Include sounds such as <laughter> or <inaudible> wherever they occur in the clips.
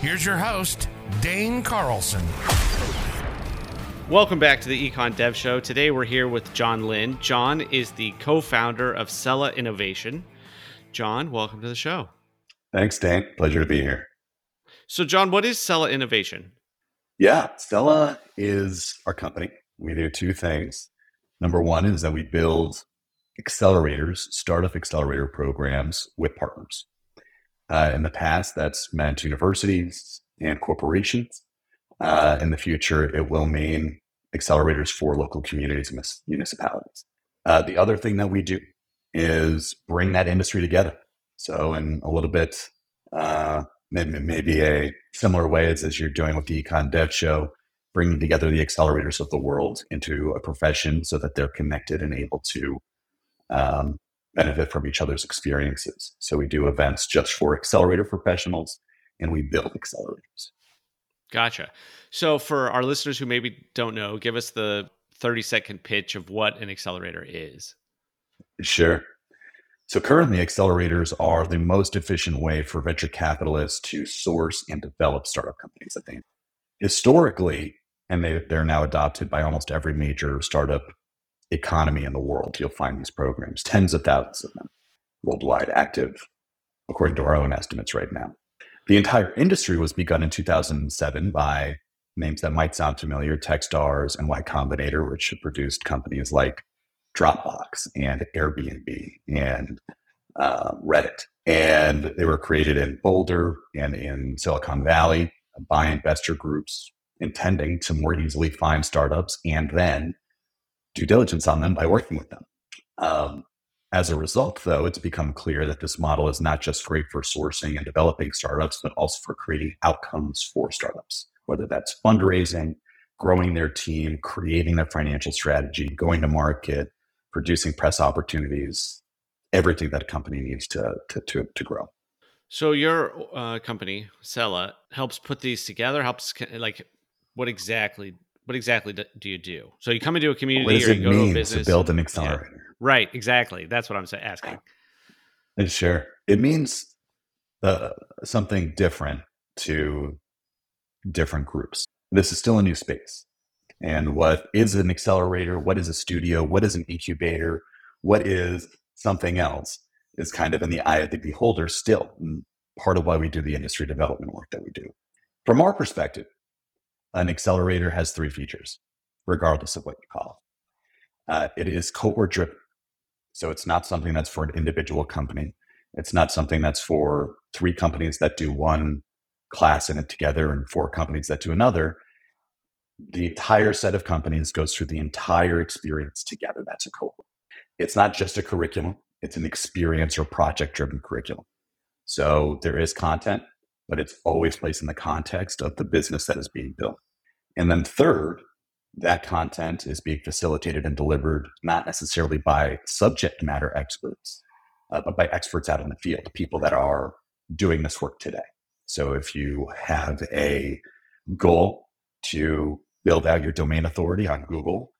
Here's your host, Dane Carlson. Welcome back to the Econ Dev Show. Today we're here with John Lynn. John is the co founder of Cela Innovation. John, welcome to the show. Thanks, Dane. Pleasure to be here. So, John, what is Cela Innovation? Yeah, Cela is our company. We do two things. Number one is that we build accelerators, startup accelerator programs with partners. Uh, in the past, that's meant universities and corporations. Uh, in the future, it will mean accelerators for local communities and municipalities. Uh, the other thing that we do is bring that industry together. So, in a little bit, uh, maybe, maybe a similar way as, as you're doing with the Econ Dev Show, bringing together the accelerators of the world into a profession so that they're connected and able to um, benefit from each other's experiences. So we do events just for accelerator professionals and we build accelerators. Gotcha. So for our listeners who maybe don't know, give us the 30 second pitch of what an accelerator is. Sure. So currently, accelerators are the most efficient way for venture capitalists to source and develop startup companies. I think historically, and they, they're now adopted by almost every major startup economy in the world. You'll find these programs, tens of thousands of them worldwide active, according to our own estimates right now. The entire industry was begun in 2007 by names that might sound familiar Techstars and Y Combinator, which produced companies like Dropbox and Airbnb and uh, Reddit. And they were created in Boulder and in Silicon Valley by investor groups intending to more easily find startups and then due diligence on them by working with them. Um, as a result, though, it's become clear that this model is not just great for sourcing and developing startups, but also for creating outcomes for startups, whether that's fundraising, growing their team, creating their financial strategy, going to market, producing press opportunities, everything that a company needs to, to, to, to grow. So your uh, company, Cela, helps put these together, helps like what exactly what exactly do you do? So you come into a community what does or it you go mean to a business to build an accelerator? Yeah. Right, exactly. That's what I'm asking. Sure. It means uh, something different to different groups. This is still a new space. And what is an accelerator? What is a studio? What is an incubator? What is something else is kind of in the eye of the beholder still. part of why we do the industry development work that we do. From our perspective, an accelerator has three features, regardless of what you call it. Uh, it is cohort driven. So it's not something that's for an individual company. It's not something that's for three companies that do one class in it together and four companies that do another. The entire set of companies goes through the entire experience together. That's a cohort. It's not just a curriculum, it's an experience or project driven curriculum. So there is content, but it's always placed in the context of the business that is being built. And then third, that content is being facilitated and delivered not necessarily by subject matter experts, uh, but by experts out in the field, people that are doing this work today. So if you have a goal to build out your domain authority on Google,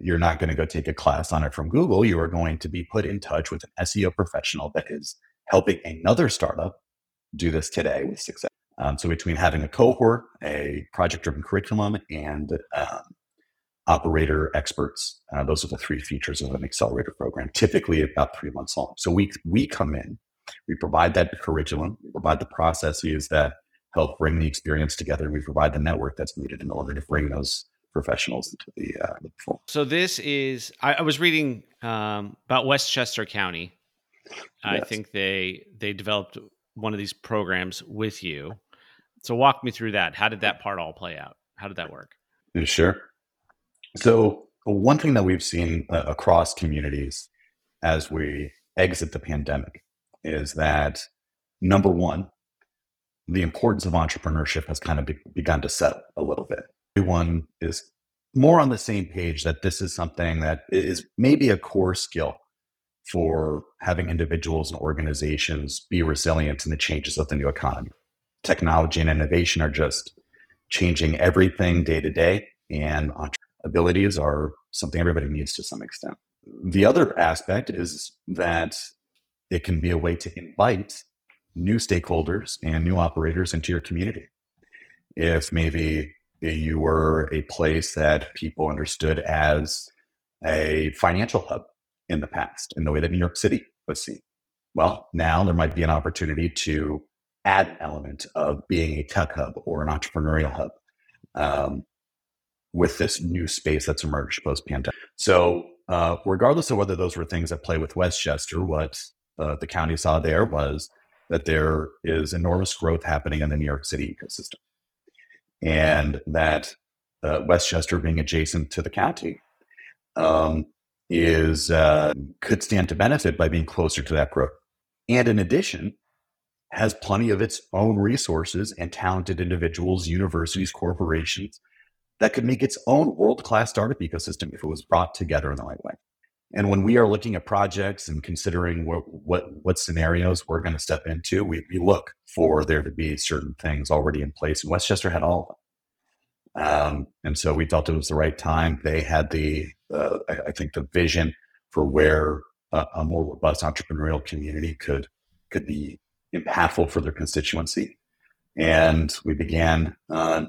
you're not going to go take a class on it from Google. You are going to be put in touch with an SEO professional that is helping another startup do this today with success. Um, so between having a cohort, a project-driven curriculum, and um, operator experts. Uh, those are the three features of an accelerator program, typically about three months long. So we, we come in, we provide that curriculum, we provide the processes that help bring the experience together, and we provide the network that's needed in order to bring those professionals into the, uh, the So this is, I, I was reading um, about Westchester County. Yes. I think they they developed one of these programs with you. So walk me through that. How did that part all play out? How did that work? Sure. So, one thing that we've seen uh, across communities as we exit the pandemic is that number one, the importance of entrepreneurship has kind of be, begun to settle a little bit. Everyone is more on the same page that this is something that is maybe a core skill for having individuals and organizations be resilient in the changes of the new economy. Technology and innovation are just changing everything day to day, and abilities are something everybody needs to some extent. The other aspect is that it can be a way to invite new stakeholders and new operators into your community. If maybe you were a place that people understood as a financial hub in the past, in the way that New York City was seen. Well, now there might be an opportunity to add an element of being a tech hub or an entrepreneurial hub um, with this new space that's emerged post pandemic. So, uh, regardless of whether those were things that play with Westchester, what uh, the county saw there was that there is enormous growth happening in the New York City ecosystem, and that uh, Westchester being adjacent to the county um, is uh, could stand to benefit by being closer to that growth. And in addition, has plenty of its own resources and talented individuals, universities, corporations that could make its own world class startup ecosystem if it was brought together in the right way. And when we are looking at projects and considering what what, what scenarios we're going to step into, we, we look for there to be certain things already in place. And Westchester had all of them. Um, and so we felt it was the right time. They had the, uh, I, I, think, the vision for where a, a, more robust entrepreneurial community could could be impactful for their constituency. And we began uh,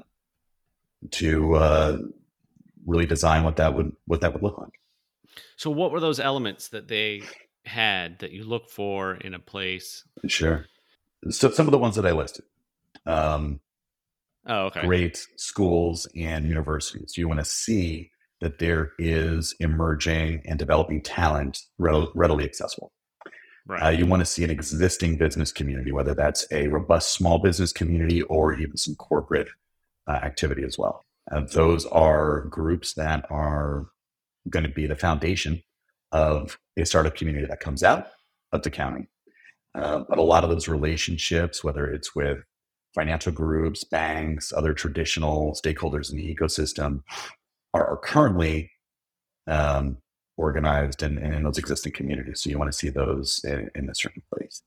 to uh, really design what that would what that would look like. So, what were those elements that they had that you look for in a place? Sure. So, some of the ones that I listed. Um, oh, okay. Great schools and universities. You want to see that there is emerging and developing talent readily accessible. Right. Uh, you want to see an existing business community, whether that's a robust small business community or even some corporate uh, activity as well. Uh, those are groups that are going to be the foundation of a startup community that comes out of the county. Uh, but a lot of those relationships, whether it's with financial groups, banks, other traditional stakeholders in the ecosystem, are, are currently um, organized in, in, those existing communities. So you want to see those in, in a certain place.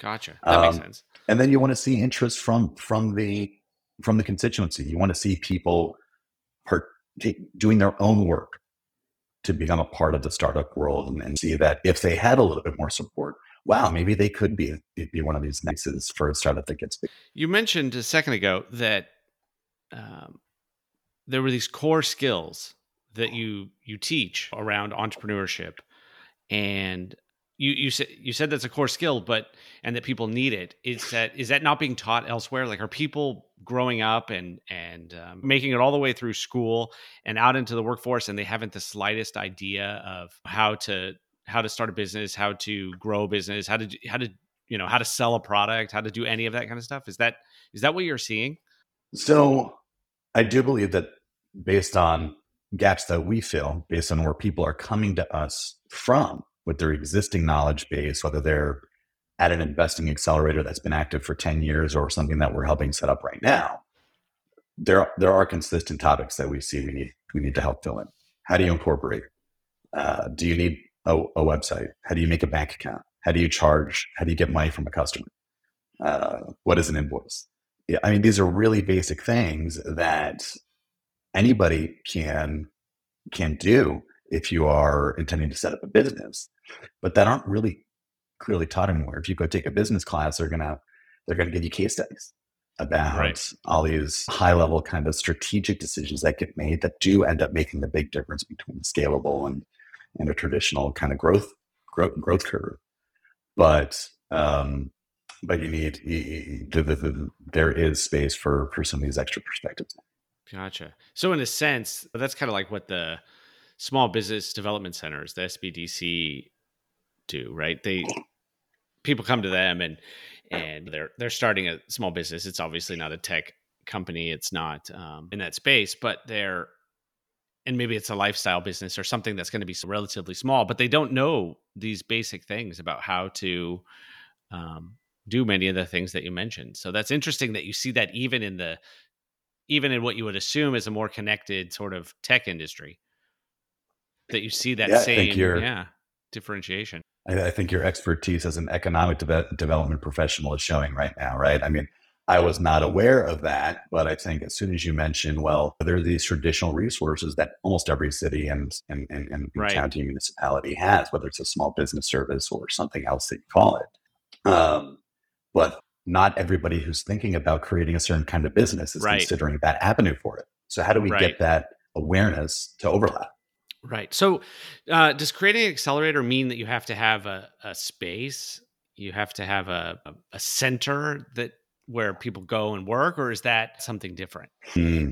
Gotcha. That um, makes sense. And then you want to see interest from from the from the constituency. You want to see people part, doing their own work to become a part of the startup world and, and, see that if they had a little bit more support, wow, maybe they could be be one of these nexus for a startup that gets big. You mentioned a second ago that um, there were these core skills that you you teach around entrepreneurship, and you you said you said that's a core skill, but and that people need it. Is that is that not being taught elsewhere? Like, are people growing up and and um, making it all the way through school and out into the workforce, and they haven't the slightest idea of how to how to start a business, how to grow a business, how to how to you know how to sell a product, how to do any of that kind of stuff? Is that is that what you're seeing? So, I do believe that based on gaps that we fill, based on where people are coming to us from with their existing knowledge base, whether they're at an investing accelerator that's been active for 10 years or something that we're helping set up right now, there, there are consistent topics that we see we need, we need to help fill in. How do you incorporate? Uh, do you need a, a, website? How do you make a bank account? How do you charge? How do you get money from a customer? Uh, what is an invoice? Yeah, I mean, these are really basic things that anybody can can do if you are intending to set up a business, but that aren't really clearly taught anywhere. If you go take a business class, they're gonna they're gonna give you case studies about right. all these high level kind of strategic decisions that get made that do end up making the big difference between scalable and and a traditional kind of growth growth, growth curve. But um, but you need you, the, the, the, there is space for for some of these extra perspectives. Gotcha. So in a sense, that's kind of like what the small business development centers, the SBDC, do, right? They people come to them and and they're they're starting a small business. It's obviously not a tech company. It's not um, in that space, but they're and maybe it's a lifestyle business or something that's going to be relatively small, but they don't know these basic things about how to um, do many of the things that you mentioned. So that's interesting that you see that even in the even in what you would assume is a more connected sort of tech industry that you see that Yeah, same yeah differentiation. I, I think your expertise as an economic deve- development professional is showing right now, right? I mean, I was not aware of that, but I think as soon as you mentioned, well, there are these traditional resources that almost every city and and, and, and Right. county municipality has, whether it's a small business service or something else that you call it. Um, but not everybody who's thinking about creating a certain kind of business is Right. considering that avenue for it. So how do we Right. get that awareness to overlap? Right. So, uh, does creating an accelerator mean that you have to have a, a space? You have to have a, a, a center that where people go and work, or is that something different? Hmm.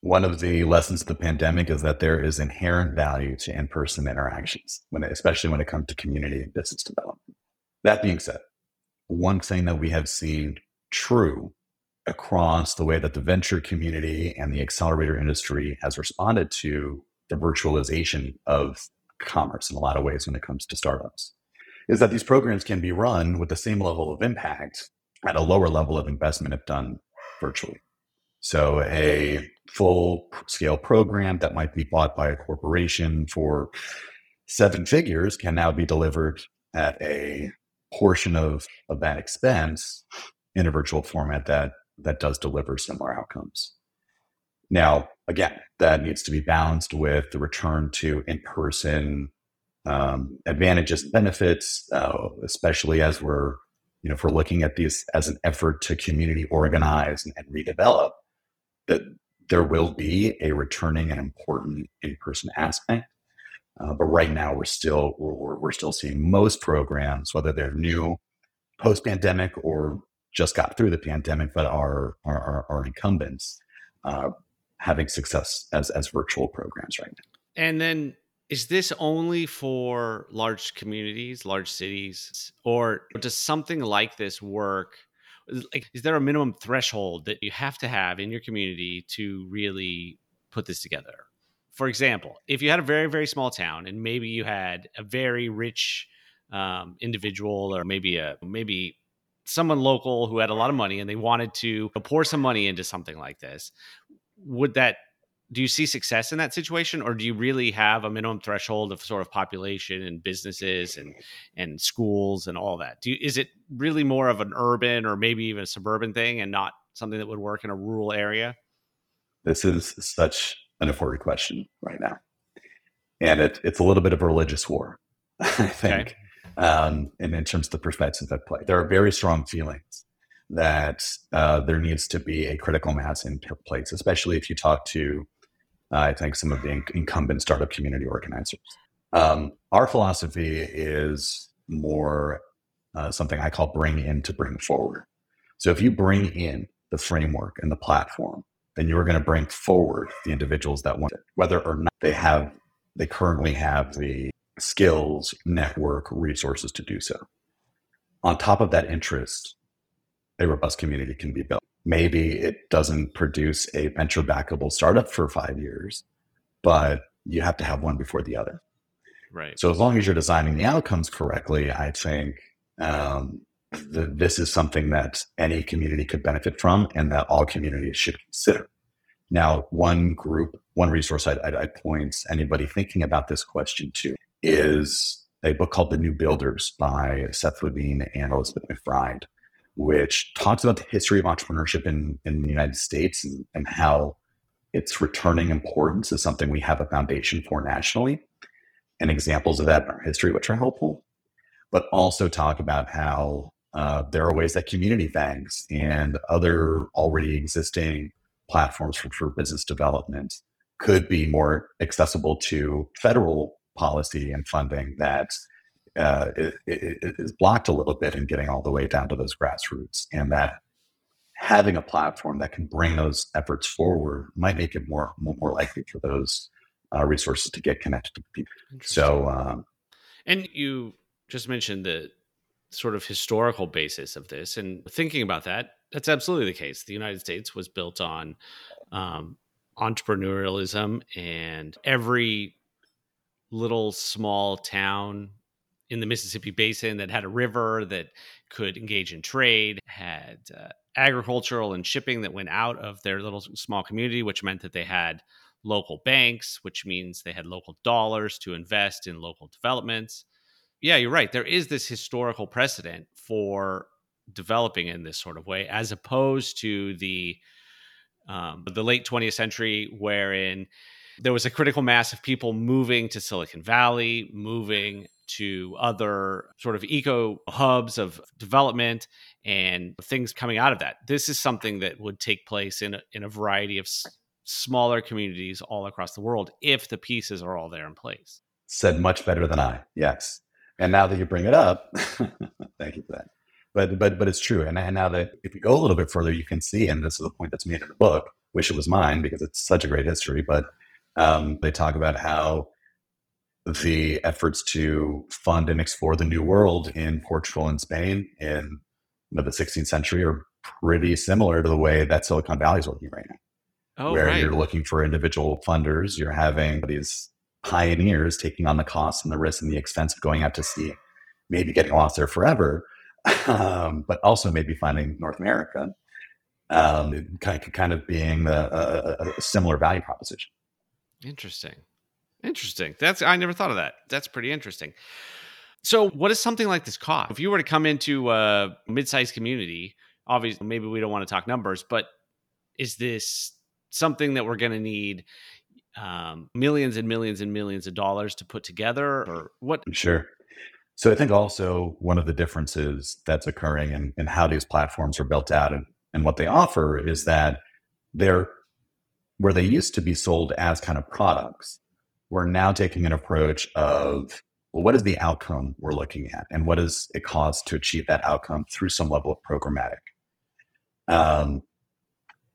One of the lessons of the pandemic is that there is inherent value to in-person interactions, when especially when it comes to community and business development. That being said, one thing that we have seen true across the way that the venture community and the accelerator industry has responded to the virtualization of commerce in a lot of ways when it comes to startups is that these programs can be run with the same level of impact at a lower level of investment if done virtually. So a full scale program that might be bought by a corporation for seven figures can now be delivered at a portion of, of that expense in a virtual format that that does deliver similar outcomes. Now, again, that needs to be balanced with the return to in-person um, advantages and benefits, uh, especially as we're you know, if we're looking at these as an effort to community organize and, and redevelop, that there will be a returning and important in-person aspect. Uh, but right now, we're still we're, we're- still seeing most programs, whether they're new, post-pandemic, or just got through the pandemic, but are are, are, are incumbents, uh, having success as as virtual programs right now. And then, is this only for large communities, large cities, or does something like this work? Like, is there a minimum threshold that you have to have in your community to really put this together? For example, if you had a very, very small town and maybe you had a very rich um, individual or maybe a maybe someone local who had a lot of money and they wanted to pour some money into something like this, would that do you see success in that situation or do you really have a minimum threshold of sort of population and businesses and and schools and all that do you, is it really more of an urban or maybe even a suburban thing and not something that would work in a rural area This is such an important question right now. And it, it's a little bit of a religious war, <laughs> I think, um, and in terms of the perspectives at play. There are very strong feelings that uh, there needs to be a critical mass in place, especially if you talk to, I think, some of the in- incumbent startup community organizers. Um, our philosophy is more uh, something I call bring in to bring forward. So if you bring in the framework and the platform, then you're going to bring forward the individuals that want it, whether or not they have, they currently have the skills, network, resources to do so. On top of that interest, a robust community can be built. Maybe it doesn't produce a venture backable startup for five years, but you have to have one before the other. right So as long as you're designing the outcomes correctly, I think um, th- this is something that any community could benefit from, and that all communities should consider. Now, one group, one resource I'd, I'd, I'd point anybody thinking about this question to is a book called The New Builders by Seth Levine and Elizabeth McBride, which talks about the history of entrepreneurship in, in the United States and, and how its returning importance is something we have a foundation for nationally and examples of that in our history, which are helpful, but also talk about how uh, there are ways that community banks and other already existing platforms for, for business development could be more accessible to federal policy and funding that uh, is blocked a little bit in getting all the way down to those grassroots, and that having a platform that can bring those efforts forward might make it more more likely for those uh, resources to get connected to people. So, um, And you just mentioned the sort of historical basis of this, and thinking about that, that's absolutely the case. The United States was built on um, entrepreneurialism, and every little small town in the Mississippi basin that had a river that could engage in trade, had uh, agricultural and shipping that went out of their little small community, which meant that they had local banks, which means they had local dollars to invest in local developments. Yeah, you're right. There is this historical precedent for developing in this sort of way, as opposed to the um, the late 20th century, wherein there was a critical mass of people moving to Silicon Valley, moving to other sort of eco hubs of development and things coming out of that. This is something that would take place in a, in a variety of s- smaller communities all across the world if the pieces are all there in place. Said much better than I. Yes. And now that you bring it up, <laughs> thank you for that. But but but it's true. And, and now that if you go a little bit further, you can see, and this is the point that's made in the book. Wish it was mine because it's such a great history. But um, they talk about how the efforts to fund and explore the New World in Portugal and Spain in the 16th century are pretty similar to the way that Silicon Valley is looking right now. Oh, where right. you're looking for individual funders, you're having these pioneers taking on the costs and the risk and the expense of going out to sea, maybe getting lost there forever, <laughs> um, but also maybe finding North America, um, kind, of, kind of being a, a similar value proposition. Interesting. Interesting. That's I never thought of that. That's pretty interesting. So, what does something like this cost? If you were to come into a mid-sized community, obviously, maybe we don't want to talk numbers, but is this something that we're going to need um, millions and millions and millions of dollars to put together, or what? Sure. So, I think also one of the differences that's occurring in, in how these platforms are built out and, and what they offer is that they're where they used to be sold as kind of products we're now taking an approach of well, what is the outcome we're looking at, and what does it cost to achieve that outcome through some level of programmatic. Um,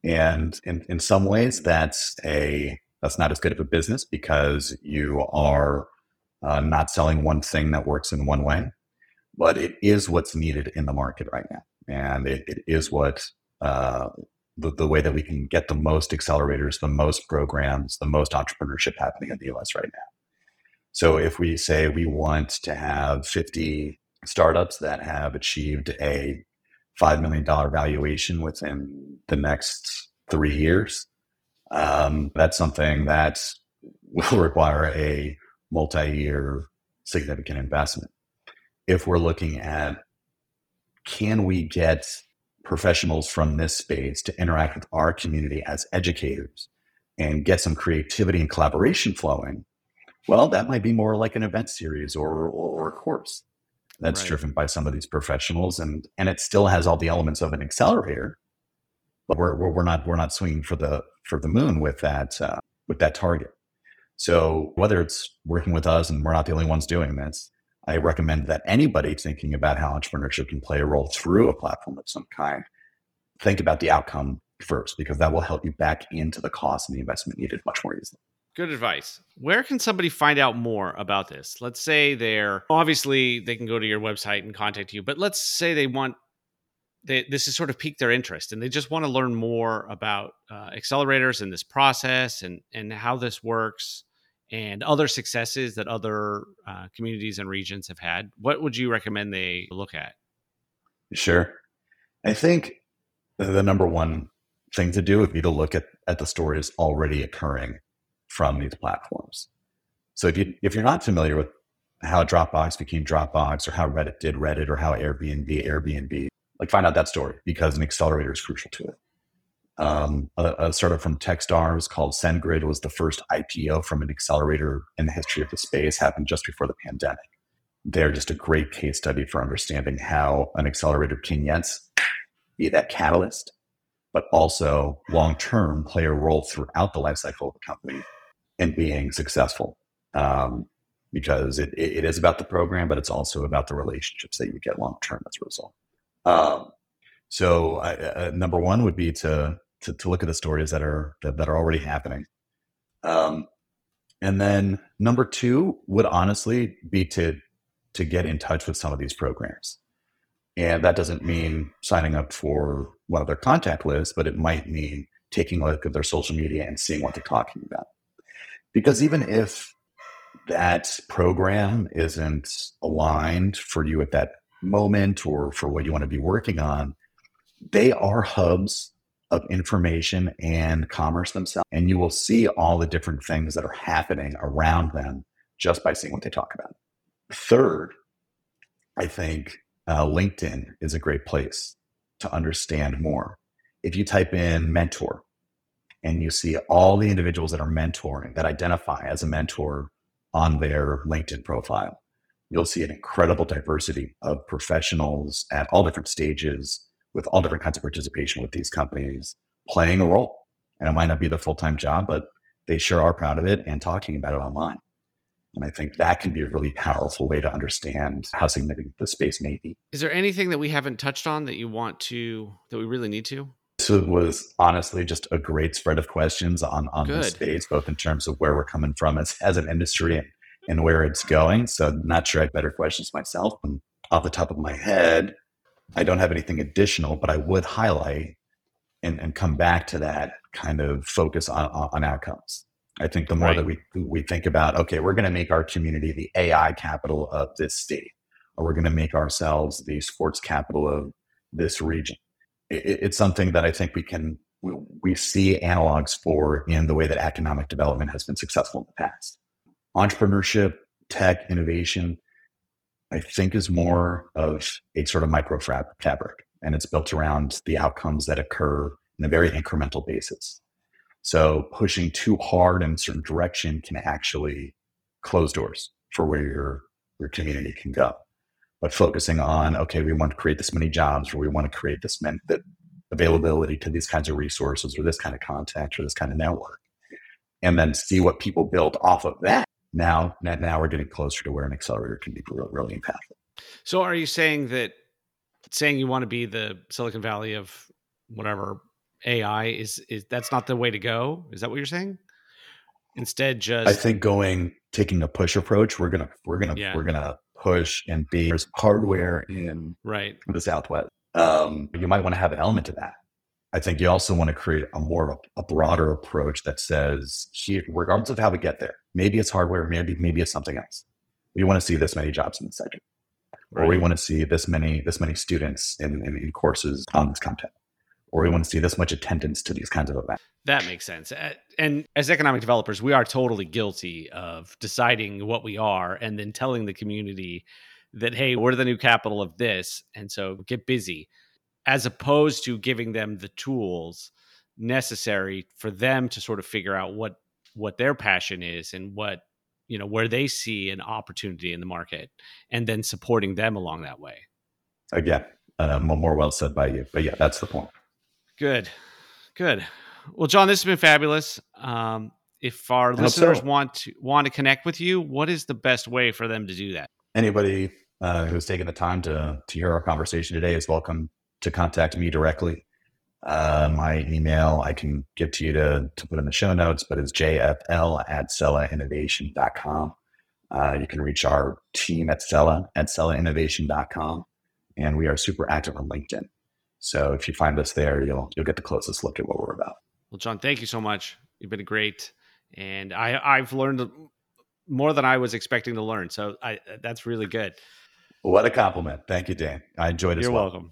and in, in some ways, that's a that's not as good of a business because you are uh, not selling one thing that works in one way, but it is what's needed in the market right now, and it, it is what uh, the, the way that we can get the most accelerators, the most programs, the most entrepreneurship happening in the US right now. So if we say we want to have 50 startups that have achieved a $5 million valuation within the next three years, um, that's something that will <laughs> require a multi year significant investment. If we're looking at can we get professionals from this space to interact with our community as educators and get some creativity and collaboration flowing, well, that might be more like an event series or, or, a course that's right. driven by some of these professionals, and and it still has all the elements of an accelerator, but we're we're not we're not swinging for the for the moon with that uh, with that target. So whether it's working with us, and we're not the only ones doing this, I recommend that anybody thinking about how entrepreneurship can play a role through a platform of some kind, think about the outcome first, because that will help you back into the cost and the investment needed much more easily. Good advice. Where can somebody find out more about this? Let's say they're obviously they can go to your website and contact you, but let's say they want they, this has sort of piqued their interest and they just want to learn more about uh, accelerators and this process and and how this works and other successes that other uh, communities and regions have had, what would you recommend they look at? Sure. I think the number one thing to do would be to look at, at the stories already occurring from these platforms. So if you if you're not familiar with how Dropbox became Dropbox or how Reddit did Reddit or how Airbnb Airbnb, like find out that story because an accelerator is crucial to it. Um, a, a, startup from Techstars called SendGrid was the first IPO from an accelerator in the history of the space, happened just before the pandemic. They're just a great case study for understanding how an accelerator can, yes, be that catalyst, but also long term play a role throughout the life cycle of the company in being successful. Um, because it, it is about the program, but it's also about the relationships that you get long term as a result. Um, so, uh, number one would be to to, to look at the stories that are that, that are already happening. Um, and then number two would honestly be to to get in touch with some of these programs. And that doesn't mean signing up for one of their contact lists, but it might mean taking a look at their social media and seeing what they're talking about. Because even if that program isn't aligned for you at that moment or for what you want to be working on, they are hubs of information and commerce themselves. And you will see all the different things that are happening around them just by seeing what they talk about. Third, I think uh, LinkedIn is a great place to understand more. If you type in mentor and you see all the individuals that are mentoring, that identify as a mentor on their LinkedIn profile, you'll see an incredible diversity of professionals at all different stages with all different kinds of participation with these companies playing a role. And it might not be the full time job, but they sure are proud of it and talking about it online. And I think that can be a really powerful way to understand how significant the space may be. Is there anything that we haven't touched on that you want to, that we really need to? So it was honestly just a great spread of questions on, on Good. this space, both in terms of where we're coming from as, as an industry and, and where it's going. So not sure I have better questions myself. And off the top of my head, I don't have anything additional, but I would highlight and, and come back to that kind of focus on, on outcomes. I think the more Right. that we we think about, okay, we're going to make our community the AI capital of this state, or we're going to make ourselves the sports capital of this region. It, it- it's something that I think we can we, we see analogs for in the way that economic development has been successful in the past. Entrepreneurship, tech, innovation, I think is more of a sort of micro fabric, and it's built around the outcomes that occur in a very incremental basis. So pushing too hard in a certain direction can actually close doors for where your your community can go. But focusing on okay, we want to create this many jobs, or we want to create this many that availability to these kinds of resources, or this kind of contact, or this kind of network, and then see what people build off of that. Now, now, we're getting closer to where an accelerator can be really, really impactful. So are you saying that saying you want to be the Silicon Valley of whatever AI is is that's not the way to go? Is that what you're saying? Instead, just I think going taking a push approach, we're gonna we're gonna Yeah. we're gonna push and be there's hardware in right. the Southwest. Um, you might want to have an element to that. I think you also want to create a more a broader approach that says, regardless of how we get there, maybe it's hardware, maybe maybe it's something else. We want to see this many jobs in the sector, or we want to see this many this many students in, in, in courses on this content, or we want to see this much attendance to these kinds of events. That makes sense. Uh, And as economic developers, we are totally guilty of deciding what we are and then telling the community that, hey, we're the new capital of this. And so get busy, as opposed to giving them the tools necessary for them to sort of figure out what what their passion is and what you know where they see an opportunity in the market and then supporting them along that way Again, uh, more well said by you, but yeah, that's the point. Good, good. Well, John, this has been fabulous. Um, if our hope so. listeners want to want to connect with you, what is the best way for them to do that? anybody uh, who's taken the time to to hear our conversation today is welcome to contact me directly. Uh, my email I can give to you to, to put in the show notes, but it's jfl at celainnovation.com. Uh, you can reach our team at Cela at celainnovation.com. And we are super active on LinkedIn. So if you find us there, you'll you'll get the closest look at what we're about. Well, John, thank you so much. You've been great, and I I've learned more than I was expecting to learn. So I that's really good. What a compliment. Thank you, Dan. I enjoyed it You're well. welcome.